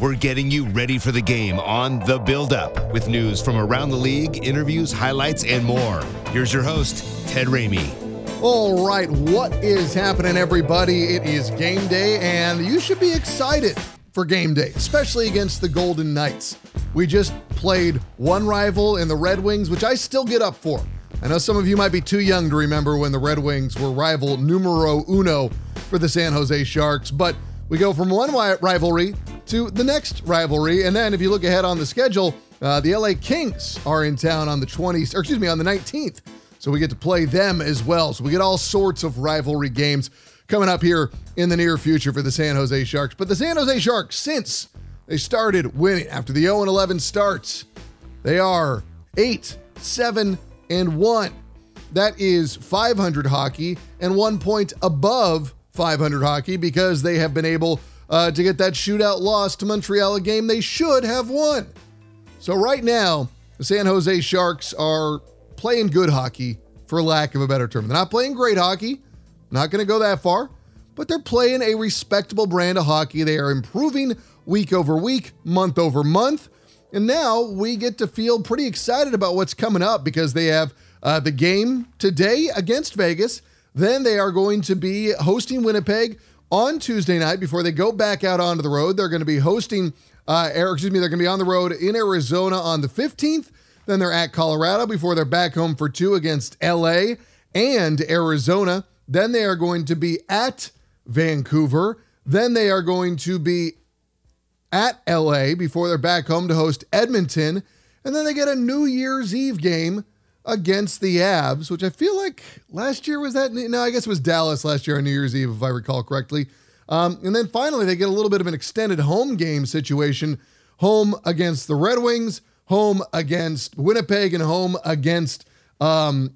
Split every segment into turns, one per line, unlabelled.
We're getting you ready for the game on The Build Up with news from around the league, interviews, highlights, and more. Here's your host, Ted Ramey.
All right, what is happening, everybody? It is game day, and you should be excited for game day, especially against the Golden Knights. We just played one rival in the Red Wings, which I still get up for. I know some of you might be too young to remember when the Red Wings were rival numero uno for the San Jose Sharks, but we go from one rivalry to the next rivalry. And then if you look ahead on the schedule, uh, the LA Kings are in town on the 20th, or excuse me, on the 19th. So we get to play them as well. So we get all sorts of rivalry games coming up here in the near future for the San Jose Sharks. But the San Jose Sharks, since they started winning after the 0 11 starts, they are 8, 7, and 1. That is 500 hockey and one point above 500 hockey because they have been able uh, to get that shootout loss to Montreal, a game they should have won. So, right now, the San Jose Sharks are playing good hockey, for lack of a better term. They're not playing great hockey, not going to go that far, but they're playing a respectable brand of hockey. They are improving week over week, month over month. And now we get to feel pretty excited about what's coming up because they have uh, the game today against Vegas. Then they are going to be hosting Winnipeg on Tuesday night before they go back out onto the road. They're going to be hosting, uh, excuse me, they're going to be on the road in Arizona on the 15th. Then they're at Colorado before they're back home for two against LA and Arizona. Then they are going to be at Vancouver. Then they are going to be at LA before they're back home to host Edmonton. And then they get a New Year's Eve game against the Avs, which I feel like last year was that. No, I guess it was Dallas last year on New Year's Eve, if I recall correctly. Um, and then finally, they get a little bit of an extended home game situation home against the Red Wings, home against Winnipeg, and home against um,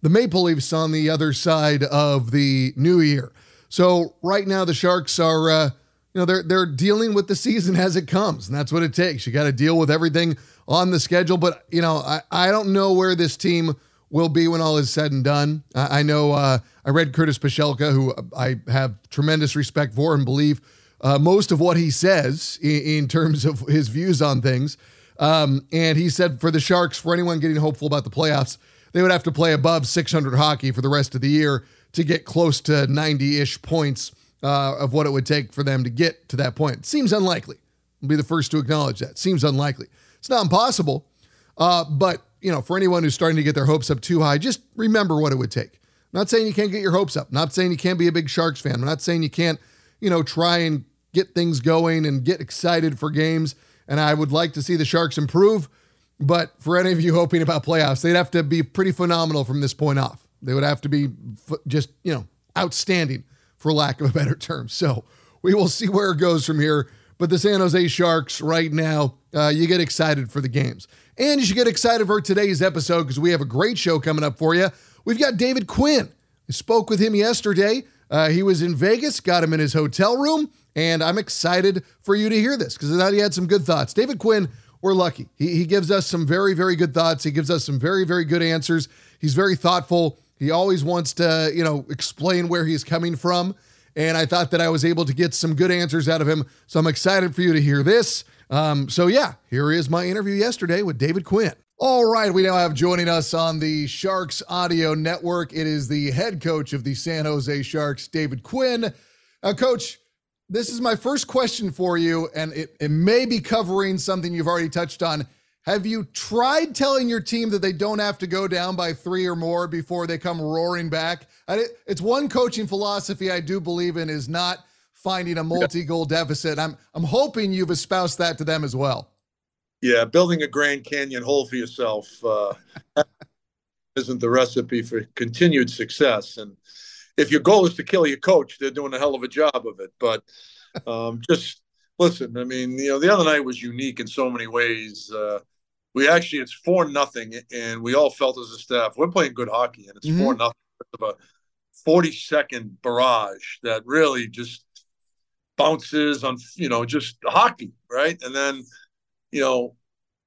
the Maple Leafs on the other side of the new year. So right now, the Sharks are. Uh, you know they're they're dealing with the season as it comes and that's what it takes you got to deal with everything on the schedule. But, you know, I, I don't know where this team will be when all is said and done. I, I know uh, I read Curtis Pashelka, who I have tremendous respect for and believe uh, most of what he says in, in, terms of his views on things. Um, and he said for the Sharks, for anyone getting hopeful about the playoffs, they would have to play above 600 hockey for the rest of the year to get close to 90 ish points uh, of what it would take for them to get to that point. Seems unlikely. I'll be the first to acknowledge that. Seems unlikely. It's not impossible, uh, but you know, for anyone who's starting to get their hopes up too high, just remember what it would take. I'm not saying you can't get your hopes up. I'm not saying you can't be a big Sharks fan. I'm not saying you can't, you know, try and get things going and get excited for games. And I would like to see the Sharks improve. But for any of you hoping about playoffs, they'd have to be pretty phenomenal from this point off. They would have to be just, you know, outstanding, for lack of a better term. So we will see where it goes from here. But the San Jose Sharks right now, uh, you get excited for the games. And you should get excited for today's episode because we have a great show coming up for you. We've got David Quinn. I spoke with him yesterday. Uh, he was in Vegas, got him in his hotel room, and I'm excited for you to hear this because I thought he had some good thoughts. David Quinn, we're lucky. He, he gives us some very, very good thoughts. He gives us some very, very good answers. He's very thoughtful. He always wants to, you know, explain where he's coming from and I thought that I was able to get some good answers out of him. So I'm excited for you to hear this. Um, so, yeah, here is my interview yesterday with David Quinn. All right, we now have joining us on the Sharks Audio Network. It is the head coach of the San Jose Sharks, David Quinn. Uh, coach, this is my first question for you, and it, it may be covering something you've already touched on. Have you tried telling your team that they don't have to go down by three or more before they come roaring back? It's one coaching philosophy I do believe in is not finding a multi-goal deficit. I'm I'm hoping you've espoused that to them as well.
Yeah, building a Grand Canyon hole for yourself uh, isn't the recipe for continued success. And if your goal is to kill your coach, they're doing a hell of a job of it. But um, just listen. I mean, you know, the other night was unique in so many ways. Uh, we actually it's four nothing, and we all felt as a staff we're playing good hockey, and it's mm-hmm. four nothing of a forty second barrage that really just bounces on you know just hockey, right? And then you know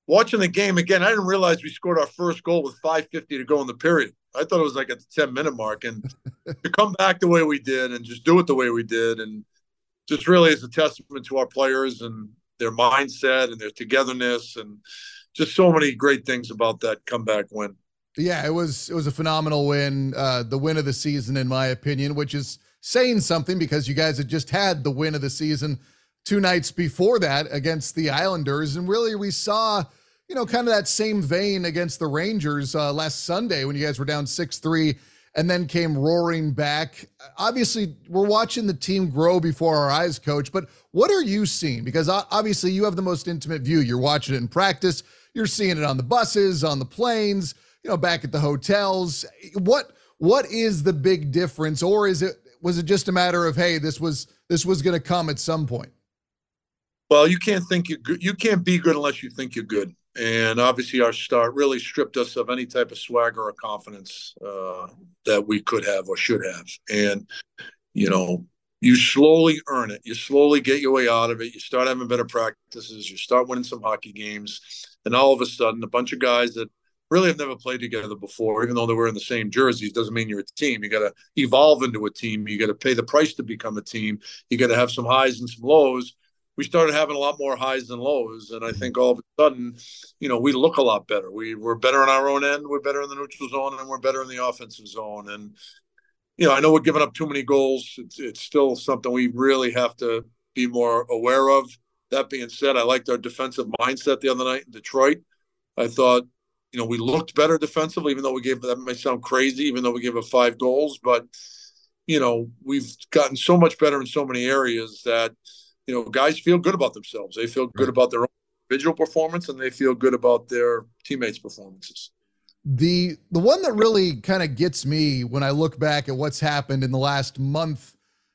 watching the game again, I didn't realize we scored our first goal with 5:50 to go in the period. I thought it was like at the 10 minute mark, and to come back the way we did and just do it the way we did, and just really is a testament to our players and their mindset and their togetherness, and just so many great things about that comeback win.
Yeah, it was it was a phenomenal win, uh, the win of the season, in my opinion, which is saying something because you guys had just had the win of the season two nights before that against the Islanders. And really, we saw, you know, kind of that same vein against the Rangers uh, last Sunday when you guys were down 6 3 and then came roaring back. Obviously, we're watching the team grow before our eyes, coach. But what are you seeing? Because obviously, you have the most intimate view. You're watching it in practice, you're seeing it on the buses, on the planes, you know, back at the hotels. What what is the big difference or is it was it just a matter of hey this was this was going to come at some point
well, you can't think you you can't be good unless you think you're good. And obviously, our start really stripped us of any type of swagger or confidence uh, that we could have or should have. And you know, you slowly earn it. You slowly get your way out of it. You start having better practices. You start winning some hockey games, and all of a sudden, a bunch of guys that really have never played together before, even though they were in the same jerseys, doesn't mean you're a team. You got to evolve into a team. You got to pay the price to become a team. You got to have some highs and some lows we started having a lot more highs than lows. And I mm-hmm. think all of a sudden, you know, we look a lot better. We, we're better on our own end. We're better in the neutral zone and we're better in the offensive zone. And, you know, I know we're giving up too many goals. It's, it's still something we really have to be more aware of. That being said, I liked our defensive mindset the other night in Detroit. I thought, you know, we looked better defensively, even though we gave that may sound crazy, even though we gave up five goals. But, you know, we've gotten so much better in so many areas that, you know, guys feel good about themselves. They feel good about their own individual performance and they feel good about their teammates' performances.
The the one that really kind of gets me when I look back at what's happened in the last month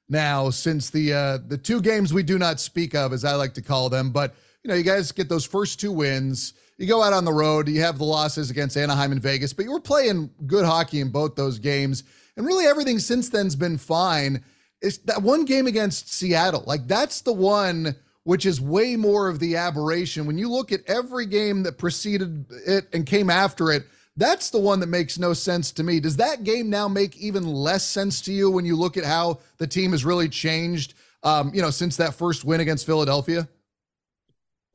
now since the uh the two games we do not speak of as I like to call them, but you know, you guys get those first two wins. You go out on the road, you have the losses against Anaheim and Vegas, but you were playing good hockey in both those games. And really everything since then's been fine is that one game against Seattle. Like that's the one which is way more of the aberration. When you look at every game that preceded it and came after it, that's the one that makes no sense to me. Does that game now make even less sense to you when you look at how the team has really changed, um, you know, since that first win against Philadelphia?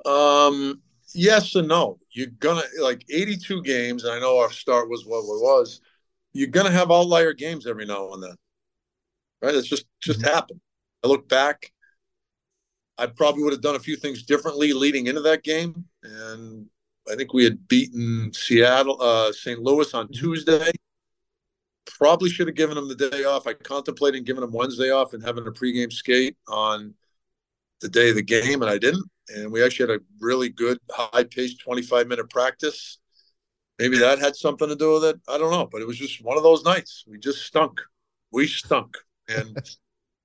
Um, yes and no. You're gonna like 82 games, and I know our start was what it was. You're gonna have outlier games every now and then right? It's just just mm-hmm. happened. I look back, I probably would have done a few things differently leading into that game, and I think we had beaten Seattle, uh, St. Louis on mm-hmm. Tuesday. Probably should have given them the day off. I contemplated giving them Wednesday off and having a pregame skate on the day of the game, and I didn't. And we actually had a really good, high-paced 25-minute practice. Maybe that had something to do with it. I don't know, but it was just one of those nights. We just stunk. We stunk. And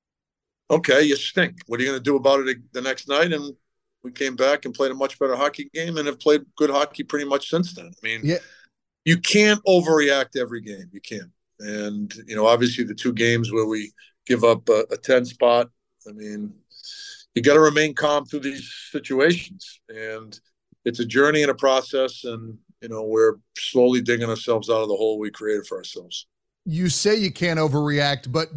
okay, you stink. What are you going to do about it the next night? And we came back and played a much better hockey game and have played good hockey pretty much since then. I mean, yeah. you can't overreact every game. You can't. And, you know, obviously the two games where we give up a, a 10 spot, I mean, you got to remain calm through these situations. And it's a journey and a process. And, you know, we're slowly digging ourselves out of the hole we created for ourselves.
You say you can't overreact, but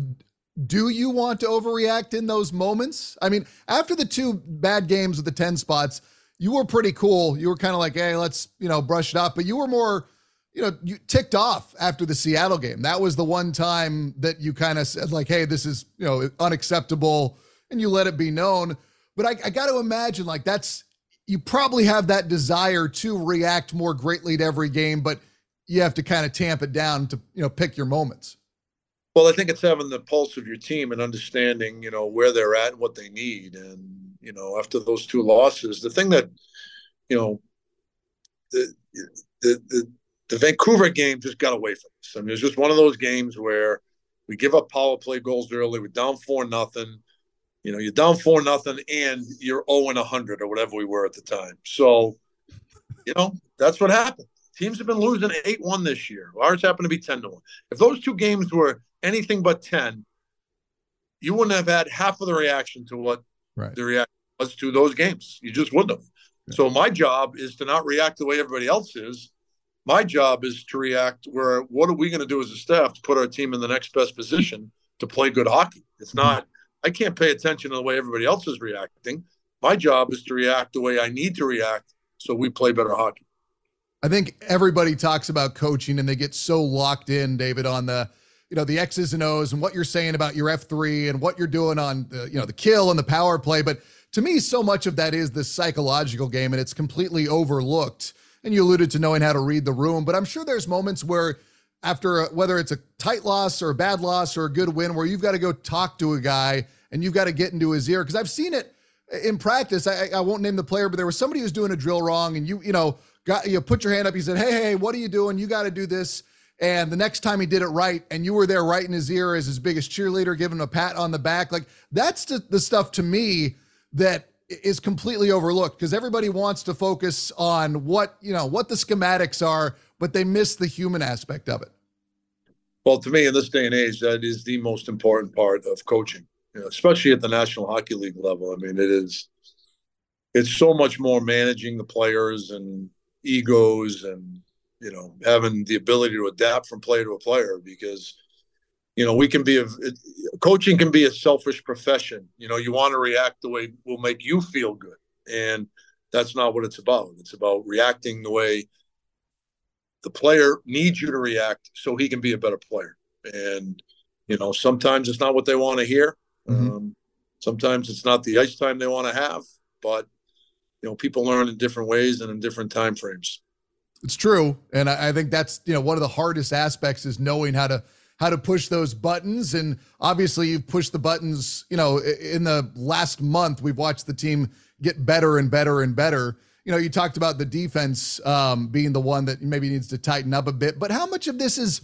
do you want to overreact in those moments? I mean, after the two bad games with the 10 spots, you were pretty cool. You were kind of like, hey, let's, you know, brush it up. But you were more, you know, you ticked off after the Seattle game. That was the one time that you kind of said, like, hey, this is, you know, unacceptable. And you let it be known. But I, I got to imagine, like, that's, you probably have that desire to react more greatly to every game, but you have to kind of tamp it down to, you know, pick your moments.
Well, I think it's having the pulse of your team and understanding, you know, where they're at and what they need. And, you know, after those two losses, the thing that, you know, the the the, the Vancouver game just got away from us. I mean, it's just one of those games where we give up power play goals early. We're down four nothing. You know, you're down four nothing, and you're zero and hundred or whatever we were at the time. So, you know, that's what happened. Teams have been losing eight one this year. Ours happened to be ten to one. If those two games were anything but ten, you wouldn't have had half of the reaction to what right. the reaction was to those games. You just wouldn't have. Yeah. So my job is to not react the way everybody else is. My job is to react where what are we going to do as a staff to put our team in the next best position to play good hockey? It's mm-hmm. not I can't pay attention to the way everybody else is reacting. My job is to react the way I need to react so we play better hockey.
I think everybody talks about coaching and they get so locked in, David, on the you know the X's and O's and what you're saying about your F3 and what you're doing on the you know the kill and the power play. But to me, so much of that is the psychological game, and it's completely overlooked. And you alluded to knowing how to read the room, but I'm sure there's moments where after a, whether it's a tight loss or a bad loss or a good win where you've got to go talk to a guy and you've got to get into his ear because I've seen it in practice. I, I won't name the player, but there was somebody who's doing a drill wrong, and you you know got you put your hand up. He said, "Hey, hey, what are you doing? You got to do this." And the next time he did it right, and you were there right in his ear as his biggest cheerleader, giving him a pat on the back, like that's the, the stuff to me that is completely overlooked because everybody wants to focus on what you know what the schematics are, but they miss the human aspect of it.
Well, to me, in this day and age, that is the most important part of coaching, you know, especially at the National Hockey League level. I mean, it is. It's so much more managing the players and egos and you know having the ability to adapt from player to a player because you know we can be a coaching can be a selfish profession. You know you want to react the way will make you feel good. And that's not what it's about. It's about reacting the way the player needs you to react so he can be a better player. And you know sometimes it's not what they want to hear. Mm-hmm. um, sometimes it's not the ice time they want to have but you know people learn in different ways and in different time frames
it's true, and I, I think that's you know one of the hardest aspects is knowing how to how to push those buttons. And obviously, you've pushed the buttons. You know, in the last month, we've watched the team get better and better and better. You know, you talked about the defense um, being the one that maybe needs to tighten up a bit, but how much of this is,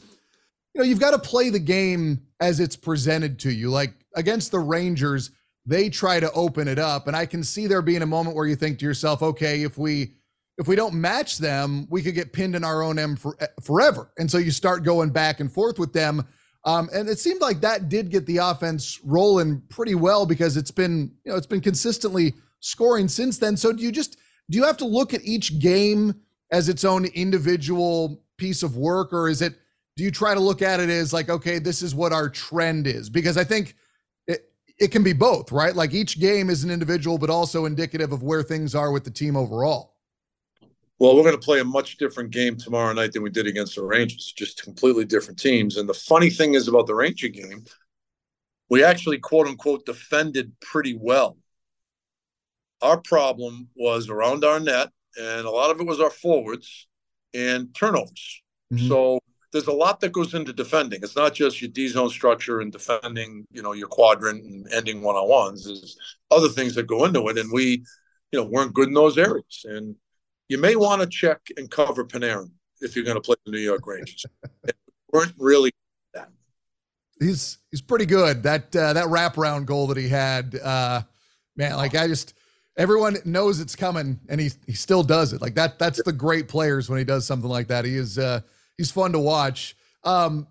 you know, you've got to play the game as it's presented to you. Like against the Rangers, they try to open it up, and I can see there being a moment where you think to yourself, okay, if we if we don't match them, we could get pinned in our own end for, forever. And so you start going back and forth with them. Um, and it seemed like that did get the offense rolling pretty well because it's been, you know, it's been consistently scoring since then. So do you just do you have to look at each game as its own individual piece of work, or is it do you try to look at it as like, okay, this is what our trend is? Because I think it, can be both, right? Like each game is an individual, but also indicative of where things are with the team overall.
Well, we're going to play a much different game tomorrow night than we did against the Rangers, just completely different teams. And the funny thing is about the Ranger game, we actually, quote unquote, defended pretty well. Our problem was around our net, and a lot of it was our forwards and turnovers. Mm-hmm. So there's a lot that goes into defending. It's not just your D zone structure and defending, you know, your quadrant and ending one on ones. There's other things that go into it. And we, you know, weren't good in those areas. And you may want to check and cover Panarin if you're going to play the New York Rangers. weren't really that.
He's he's pretty good. That uh, that wraparound goal that he had, uh, man. Like I just everyone knows it's coming, and he he still does it. Like that. That's the great players when he does something like that. He is uh, he's fun to watch. Um,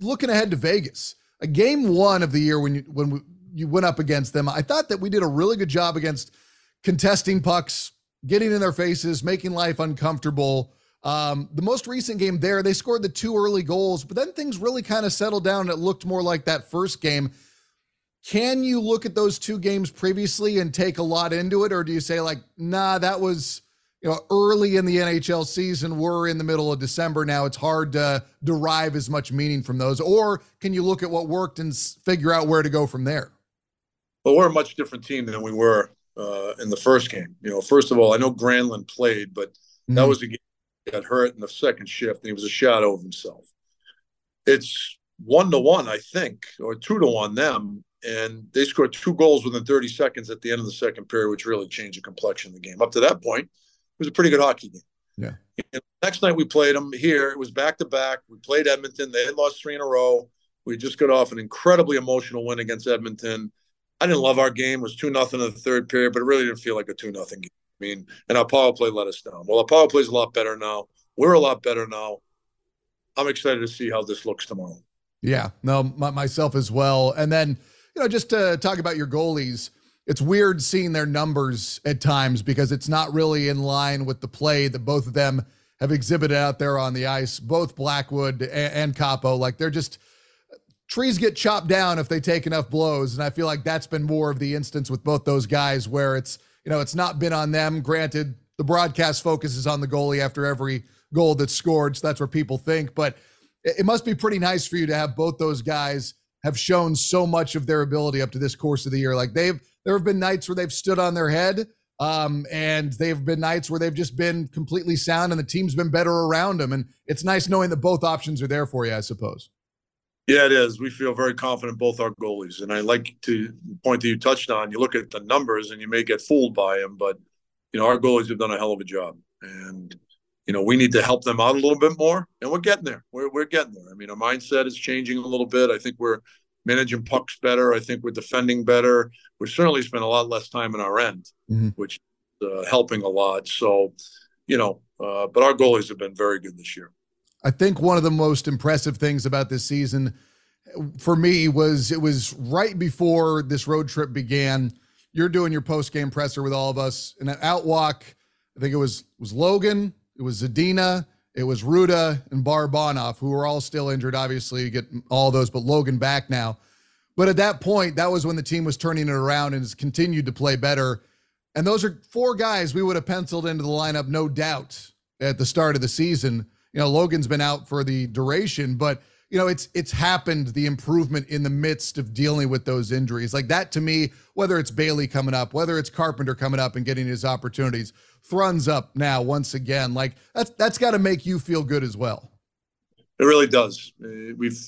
looking ahead to Vegas, a game one of the year when you when we, you went up against them, I thought that we did a really good job against contesting pucks getting in their faces, making life uncomfortable. Um, the most recent game there, they scored the two early goals, but then things really kind of settled down and it looked more like that first game. Can you look at those two games previously and take a lot into it? Or do you say, like, nah, that was, you know, early in the NHL season. We're in the middle of December now. It's hard to derive as much meaning from those. Or can you look at what worked and figure out where to go from there?
Well, we're a much different team than we were uh, in the first game. You know, first of all, I know Granlund played, but mm-hmm. that was a game got hurt in the second shift, and he was a shadow of himself. It's one to one, I think, or two to one them, and they scored two goals within 30 seconds at the end of the second period, which really changed the complexion of the game. Up to that point, was a pretty good hockey game.
Yeah.
And next night we played them here. It was back to back. We played Edmonton. They had lost three in a row. We just got off an incredibly emotional win against Edmonton I didn't love our game. It was two nothing in the third period, but it really didn't feel like a two nothing game. I mean, and our power play let us down. Well, our power play is a lot better now. We're a lot better now. I'm excited to see how this looks tomorrow.
Yeah, no, my, myself as well. And then, you know, just to talk about your goalies, it's weird seeing their numbers at times because it's not really in line with the play that both of them have exhibited out there on the ice. Both Blackwood and, and Kaapo, like they're just trees get chopped down if they take enough blows, and I feel like that's been more of the instance with both those guys where it's you know it's not been on them. Granted, the broadcast focuses on the goalie after every goal that's scored, so that's what people think, but it must be pretty nice for you to have both those guys have shown so much of their ability up to this course of the year. Like they've there have been nights where they've stood on their head, um, and they've been nights where they've just been completely sound, and the team's been better around them. And it's nice knowing that both options are there for you, I suppose.
Yeah, it is. We feel very confident both our goalies, and I like to point that you touched on. You look at the numbers, and you may get fooled by them, but you know our goalies have done a hell of a job, and you know, we need to help them out a little bit more, and we're getting there. We're we're getting there. I mean, our mindset is changing a little bit. I think we're managing pucks better. I think we're defending better. We certainly spend a lot less time in our end, mm-hmm. which is uh, helping a lot. So, you know, uh, but our goalies have been very good this year.
I think one of the most impressive things about this season for me was it was right before this road trip began. You're doing your post game presser with all of us, and an outwalk. I think it was was Logan, it was Zadina, it was Rutta and Barabanov, who were all still injured. Obviously, get all those, but Logan back now. But at that point, that was when the team was turning it around and has continued to play better. And those are four guys we would have penciled into the lineup, no doubt, at the start of the season. You know, Logan's been out for the duration, but you know, it's it's happened the improvement in the midst of dealing with those injuries. Like that to me, whether it's Bailey coming up, whether it's Carpenter coming up and getting his opportunities, Thrun's up now once again. Like that's that's got to make you feel good as well.
It really does. Uh, we've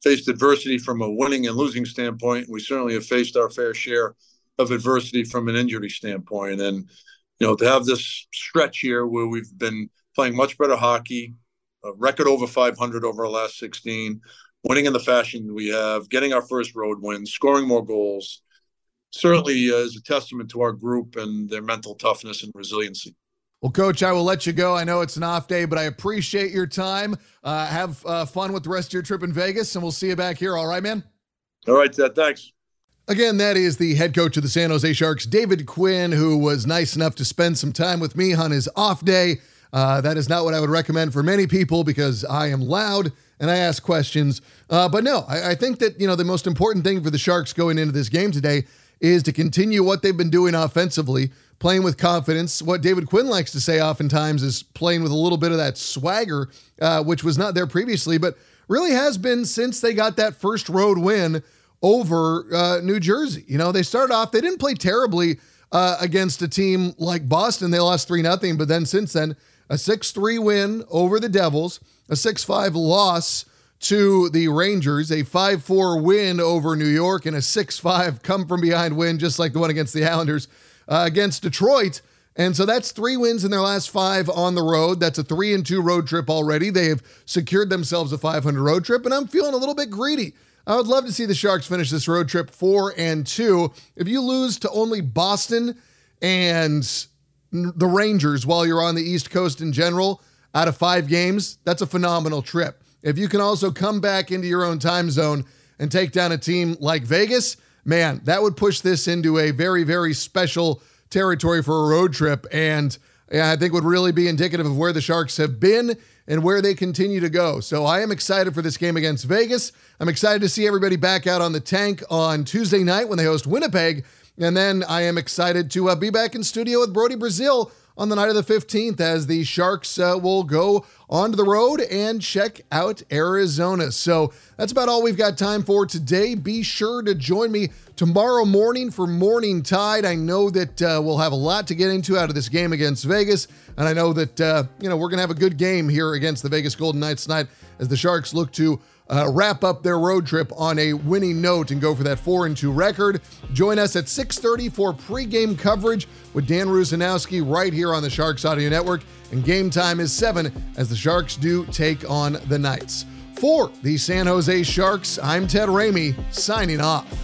faced adversity from a winning and losing standpoint. We certainly have faced our fair share of adversity from an injury standpoint. And you know, to have this stretch here where we've been playing much better hockey, a record over 500 over our last 16, winning in the fashion we have, getting our first road win, scoring more goals, certainly uh, is a testament to our group and their mental toughness and resiliency.
Well, Coach, I will let you go. I know it's an off day, but I appreciate your time. Uh, have uh, fun with the rest of your trip in Vegas, and we'll see you back here. All right, man?
All right, Ted. Thanks.
Again, that is the head coach of the San Jose Sharks, David Quinn, who was nice enough to spend some time with me on his off day. Uh, that is not what I would recommend for many people because I am loud and I ask questions. Uh, but no, I, I, think that you know the most important thing for the Sharks going into this game today is to continue what they've been doing offensively, playing with confidence. What David Quinn likes to say oftentimes is playing with a little bit of that swagger, uh, which was not there previously, but really has been since they got that first road win over uh, New Jersey. You know, they started off; they didn't play terribly. Uh, against a team like Boston, they lost three nothing, but then since then a 6 3 win over the Devils, a 6 5 loss to the Rangers, a 5 4 win over New York, and a 6 5 come from behind win, just like the one against the Islanders uh, against Detroit. And so that's three wins in their last five on the road. That's a three and two road trip already. They have secured themselves a 500 road trip, and I'm feeling a little bit greedy. I would love to see the Sharks finish this road trip four and two. If you lose to only Boston and the Rangers while you're on the East Coast in general out of five games, that's a phenomenal trip. If you can also come back into your own time zone and take down a team like Vegas, man, that would push this into a very, very special territory for a road trip. And I think would really be indicative of where the Sharks have been and where they continue to go. So I am excited for this game against Vegas. I'm excited to see everybody back out on the tank on Tuesday night when they host Winnipeg. And then I am excited to uh, be back in studio with Brodie Brazil on the night of the 15th as the Sharks uh, will go onto the road and check out Arizona. So that's about all we've got time for today. Be sure to join me tomorrow morning for Morning Tide. I know that uh, we'll have a lot to get into out of this game against Vegas, and I know that uh, you know we're going to have a good game here against the Vegas Golden Knights tonight as the Sharks look to uh, wrap up their road trip on a winning note and go for that 4 and 2 record. Join us at 6:30 for pregame coverage with Dan Rusanowsky right here on the Sharks Audio Network. And game time is 7 as the Sharks do take on the Knights. For the San Jose Sharks, I'm Ted Ramey signing off.